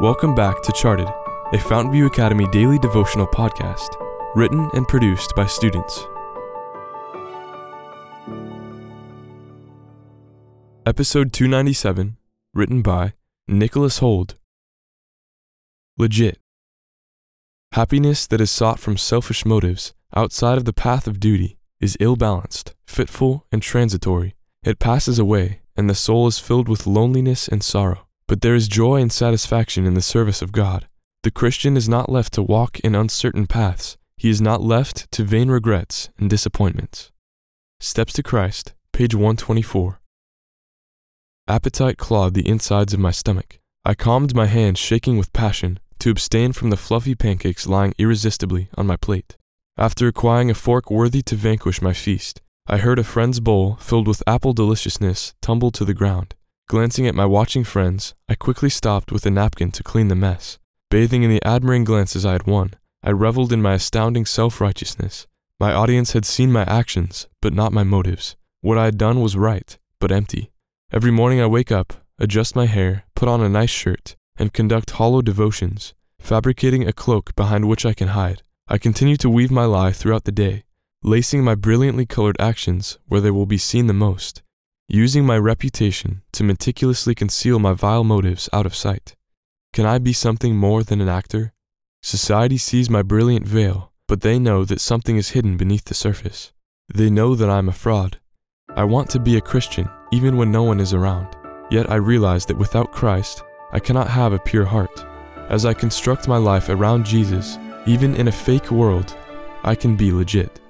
Welcome back to Charted, a Fountainview Academy daily devotional podcast, written and produced by students. Episode 297, written by Nicholas Hold. Legit. Happiness that is sought from selfish motives outside of the path of duty is ill balanced, fitful, and transitory. It passes away, and the soul is filled with loneliness and sorrow. But there is joy and satisfaction in the service of God. The Christian is not left to walk in uncertain paths. He is not left to vain regrets and disappointments. Steps to Christ, page 124. Appetite clawed the insides of my stomach. I calmed my hands shaking with passion to abstain from the fluffy pancakes lying irresistibly on my plate. After acquiring a fork worthy to vanquish my feast, I heard a friend's bowl filled with apple deliciousness tumble to the ground. Glancing at my watching friends, I quickly stopped with a napkin to clean the mess. Bathing in the admiring glances I had won, I reveled in my astounding self righteousness. My audience had seen my actions, but not my motives. What I had done was right, but empty. Every morning I wake up, adjust my hair, put on a nice shirt, and conduct hollow devotions, fabricating a cloak behind which I can hide. I continue to weave my lie throughout the day, lacing my brilliantly colored actions where they will be seen the most, using my reputation to meticulously conceal my vile motives out of sight. Can I be something more than an actor? Society sees my brilliant veil, but they know that something is hidden beneath the surface. They know that I am a fraud. I want to be a Christian even when no one is around, yet I realize that without Christ, I cannot have a pure heart. As I construct my life around Jesus, even in a fake world, I can be legit.